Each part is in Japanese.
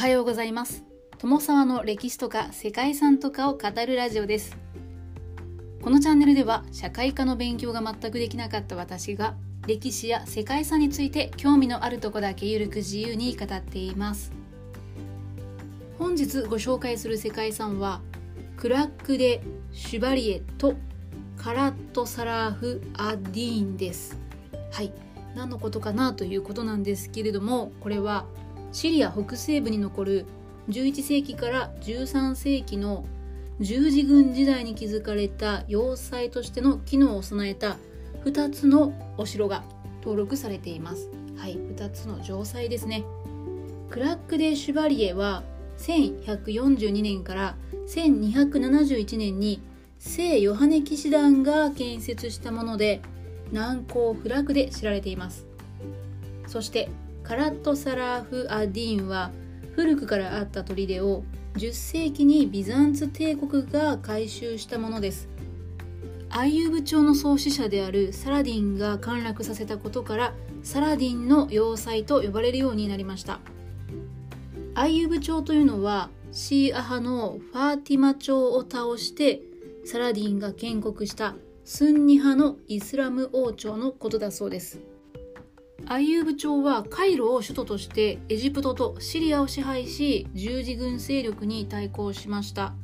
はようございます。友沢の歴史とか世界遺産とかを語るラジオです。このチャンネルでは社会科の勉強が全くできなかった私が歴史や世界遺産について興味のあるとこだけゆるく自由に語っています。本日ご紹介する世界遺産はクラック・デ・シュバリエとカラット・サラーフ・アディーンです。はい。何のことかなということなんですけれどもこれはシリア北西部に残る11世紀から13世紀の十字軍時代に築かれた要塞としての機能を備えた2つのお城が登録されています。はい、2つの城塞ですね。クラック・デ・シュバリエは1142年から1271年に聖ヨハネ騎士団が建設したもので難攻不落で知られています。そしてカラット・サラーフ・アディンは古くからあった砦を10世紀にビザンツ帝国が改修したものです。アイユブ朝の創始者であるサラディンが陥落させたことからサラディンの要塞と呼ばれるようになりました。アイユブ朝というのはシーア派のファーティマ朝を倒してサラディンが建国したスンニ派のイスラム王朝のことだそうです。アイユーブ朝はカイロを首都としてエジプトとシリアを支配し十字軍勢力に対抗しました。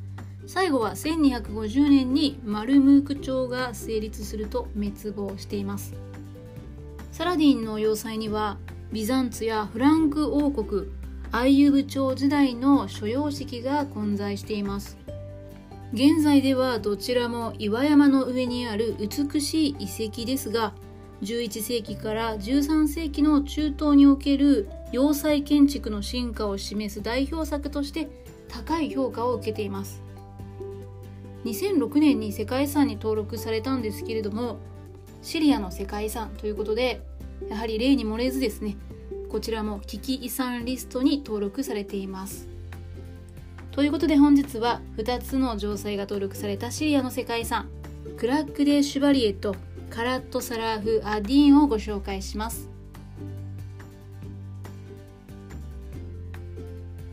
最後は1250年にマルムーク朝が成立すると滅亡しています。サラディンの要塞にはビザンツやフランク王国アイユーブ朝時代の所要式が混在しています。現在ではどちらも岩山の上にある美しい遺跡ですが11世紀から13世紀の中東における要塞建築の進化を示す代表作として高い評価を受けています。2006年に世界遺産に登録されたんですけれどもシリアの世界遺産ということでやはり例に漏れずですねこちらも危機遺産リストに登録されています。ということで本日は2つの城塞が登録されたシリアの世界遺産クラック・デ・シュバリエとカラット・サラーフ・アディーンをご紹介します。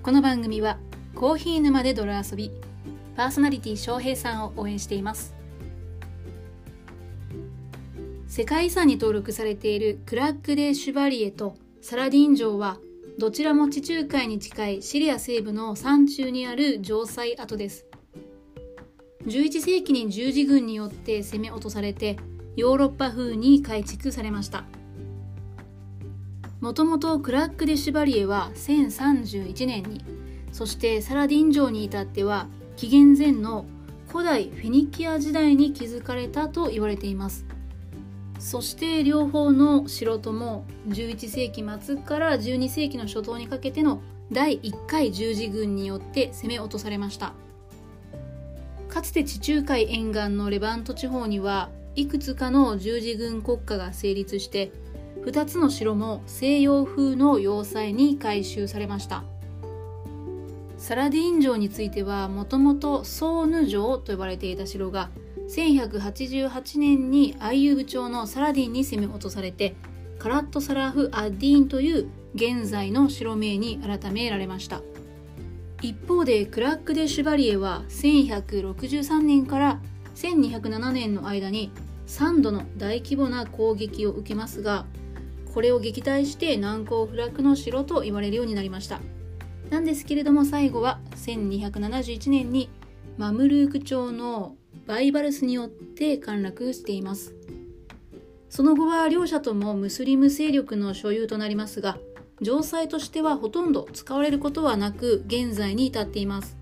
この番組はコーヒー沼で泥遊びパーソナリティ翔平さんを応援しています。世界遺産に登録されているクラック・デ・シュバリエとサラディン城はどちらも地中海に近いシリア西部の山中にある城塞跡です。11世紀に十字軍によって攻め落とされてヨーロッパ風に改築されました。もともとクラック・デ・シュバリエは1031年にそしてサラディン城に至っては紀元前の古代フェニキア時代に築かれたと言われています。そして両方の城とも11世紀末から12世紀の初頭にかけての第1回十字軍によって攻め落とされました。かつて地中海沿岸のレバント地方にはいくつかの十字軍国家が成立して2つの城も西洋風の要塞に改修されました。サラディーン城についてはもともとソーヌ城と呼ばれていた城が1188年にアイユーブ朝のサラディンに攻め落とされてカラット・サラフ・アッディーンという現在の城名に改められました。一方でクラック・デ・シュバリエは1163年から1207年の間に3度の大規模な攻撃を受けますがこれを撃退して難攻不落の城と言われるようになりました。なんですけれども最後は1271年にマムルーク朝のバイバルスによって陥落しています。その後は両者ともムスリム勢力の所有となりますが城塞としてはほとんど使われることはなく現在に至っています。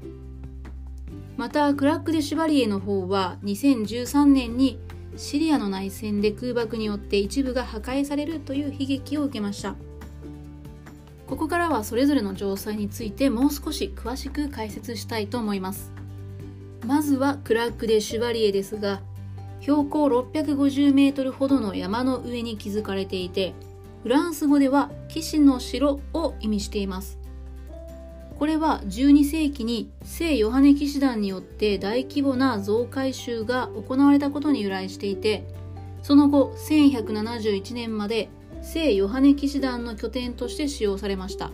またクラック・デ・シュバリエの方は2013年にシリアの内戦で空爆によって一部が破壊されるという悲劇を受けました。ここからはそれぞれの城塞についてもう少し詳しく解説したいと思います。まずはクラック・デ・シュバリエですが標高650メートルほどの山の上に築かれていてフランス語では騎士の城を意味しています。これは12世紀に聖ヨハネ騎士団によって大規模な増改修が行われたことに由来していてその後1171年まで聖ヨハネ騎士団の拠点として使用されました。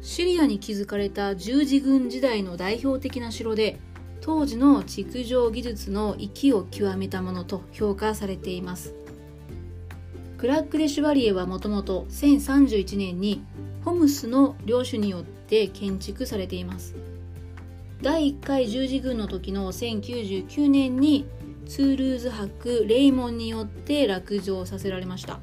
シリアに築かれた十字軍時代の代表的な城で当時の築城技術の域を極めたものと評価されています。クラック・デ・シュバリエはもともと1031年にホムスの領主によって建築されています。第1回十字軍の時の1099年にツールーズ伯レイモンによって落城させられました。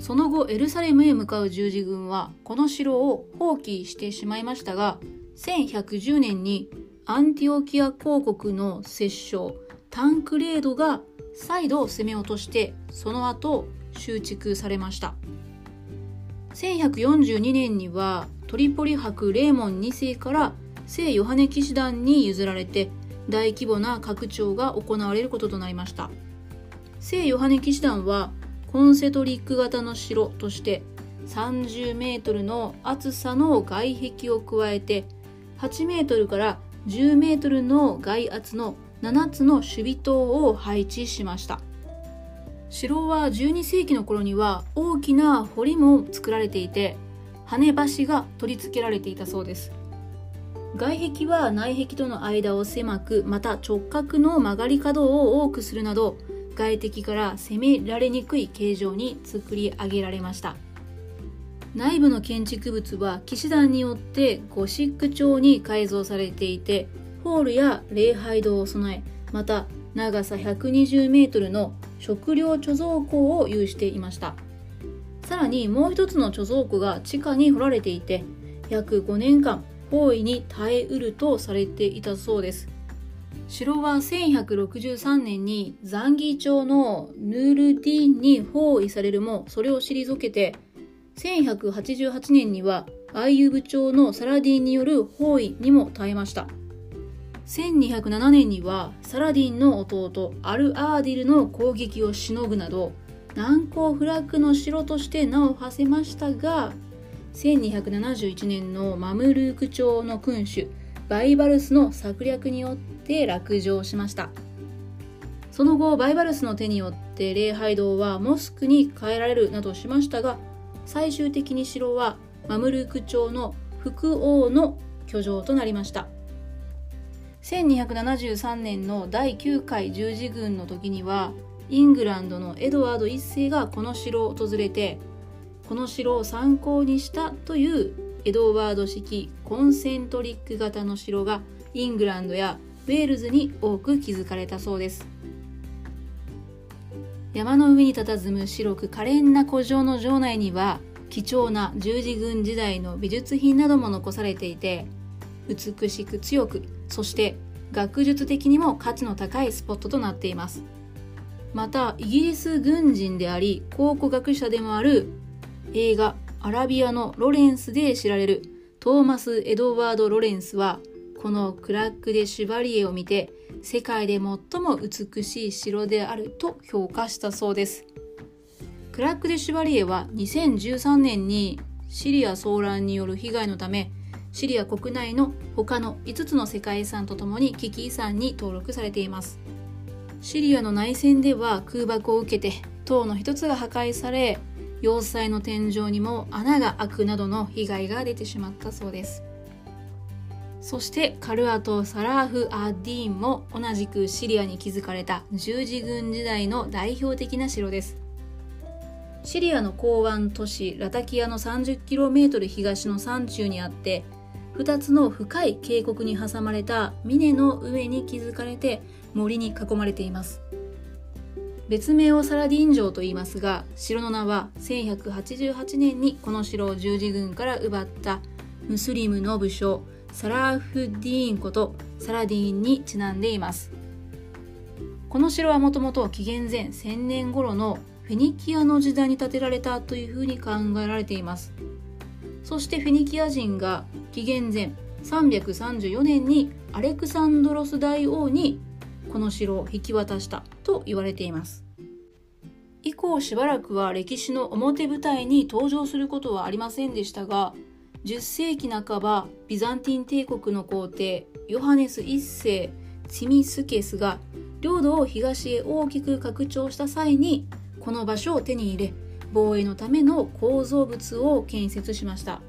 その後エルサレムへ向かう十字軍はこの城を放棄してしまいましたが1110年にアンティオキア公国の摂政タンクレードが再度攻め落としてその後収築されました。1142年にはトリポリ伯レーモン2世から聖ヨハネ騎士団に譲られて大規模な拡張が行われることとなりました。聖ヨハネ騎士団はコンセトリック型の城として30メートルの厚さの外壁を加えて8メートルから10メートルの外圧の7つの守備塔を配置しました。城は12世紀の頃には大きな堀も作られていて跳ね橋が取り付けられていたそうです。外壁は内壁との間を狭くまた直角の曲がり角を多くするなど外敵から攻められにくい形状に作り上げられました。内部の建築物は騎士団によってゴシック調に改造されていてホールや礼拝堂を備えまた長さ120メートルの食料貯蔵庫を有していました。さらにもう一つの貯蔵庫が地下に掘られていて約5年間包囲に耐えうるとされていたそうです。城は1163年にザンギ朝のヌールディーンに包囲されるもそれを退けて1188年にはアイユブ朝のサラディンによる包囲にも耐えました。1207年にはサラディンの弟アル・アーディルの攻撃をしのぐなど難攻不落の城として名を馳せましたが1271年のマムルーク朝の君主バイバルスの策略によって落城しました。その後バイバルスの手によって礼拝堂はモスクに変えられるなどしましたが最終的に城はマムルーク朝の副王の居城となりました。1273年の第9回十字軍の時にはイングランドのエドワード1世がこの城を訪れてこの城を参考にしたというエドワード式コンセントリック型の城がイングランドやウェールズに多く築かれたそうです。山の上に佇む白く可憐な古城の城内には貴重な十字軍時代の美術品なども残されていて美しく強くそして学術的にも価値の高いスポットとなっています。またイギリス軍人であり考古学者でもある映画アラビアのロレンスで知られるトーマス・エドワード・ロレンスはこのクラック・デ・シュバリエを見て世界で最も美しい城であると評価したそうです。クラック・デ・シュバリエは2013年にシリア騒乱による被害のためシリア国内の他の5つの世界遺産とともに危機遺産に登録されています。シリアの内戦では空爆を受けて塔の一つが破壊され要塞の天井にも穴が開くなどの被害が出てしまったそうです。そしてカルアとサラーフ・アッディーンも同じくシリアに築かれた十字軍時代の代表的な城です。シリアの港湾都市ラタキアの 30km 東の山中にあって2つの深い渓谷に挟まれた峰の上に築かれて森に囲まれています。別名をサラディン城と言いますが城の名は1188年にこの城を十字軍から奪ったムスリムの武将サラーフディーンことサラディーンにちなんでいます。この城はもともと紀元前1000年頃のフェニキアの時代に建てられたというふうに考えられています。そしてフェニキア人が紀元前334年にアレクサンドロス大王にこの城を引き渡したと言われています。以降しばらくは歴史の表舞台に登場することはありませんでしたが10世紀半ばビザンティン帝国の皇帝ヨハネス1世ツミスケスが領土を東へ大きく拡張した際にこの場所を手に入れ防衛のための構造物を建設しました。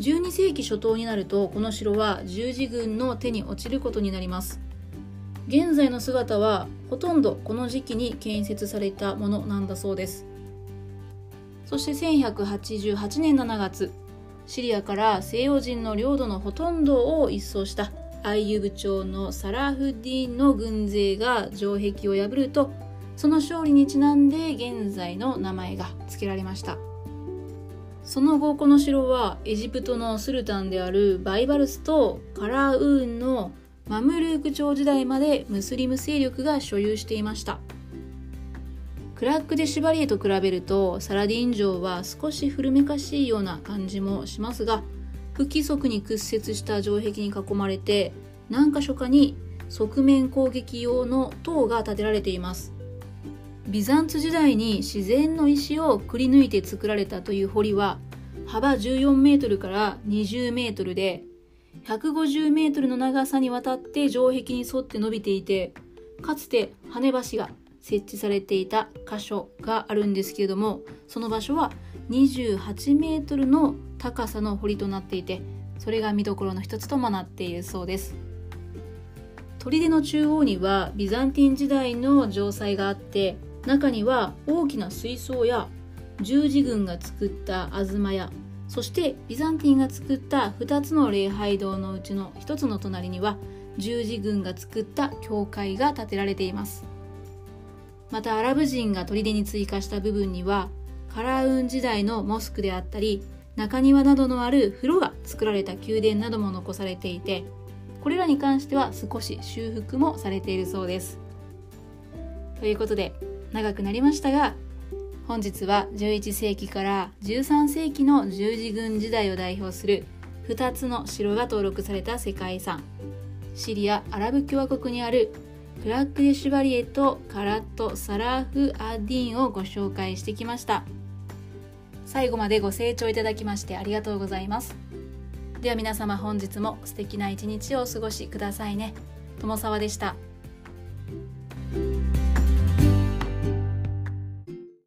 12世紀初頭になるとこの城は十字軍の手に落ちることになります。現在の姿はほとんどこの時期に建設されたものなんだそうです。そして1188年7月シリアから西洋人の領土のほとんどを一掃したアイユブ朝のサラフディンの軍勢が城壁を破るとその勝利にちなんで現在の名前が付けられました。その後この城はエジプトのスルタンであるバイバルスとカラーウーンのマムルーク朝時代までムスリム勢力が所有していました。クラック・デ・シュバリエと比べるとサラディン城は少し古めかしいような感じもしますが不規則に屈折した城壁に囲まれて何箇所かに側面攻撃用の塔が建てられています。ビザンツ時代に自然の石をくり抜いて作られたという堀は幅14メートルから20メートルで150メートルの長さにわたって城壁に沿って伸びていてかつて跳ね橋が設置されていた箇所があるんですけれどもその場所は28メートルの高さの堀となっていてそれが見どころの一つともなっているそうです。砦の中央にはビザンティン時代の城塞があって中には大きな水槽や十字軍が作った東屋そしてビザンティンが作った2つの礼拝堂のうちの1つの隣には十字軍が作った教会が建てられています。またアラブ人が砦に追加した部分にはカラーウン時代のモスクであったり中庭などのある風呂が作られた宮殿なども残されていてこれらに関しては少し修復もされているそうです。ということで長くなりましたが本日は11世紀から13世紀の十字軍時代を代表する2つの城が登録された世界遺産シリア・アラブ共和国にあるクラック・デ・シュバリエとカラット・サラーフ・アディーンをご紹介してきました。最後までご清聴いただきましてありがとうございます。では皆様本日も素敵な一日をお過ごしくださいね。友沢でした。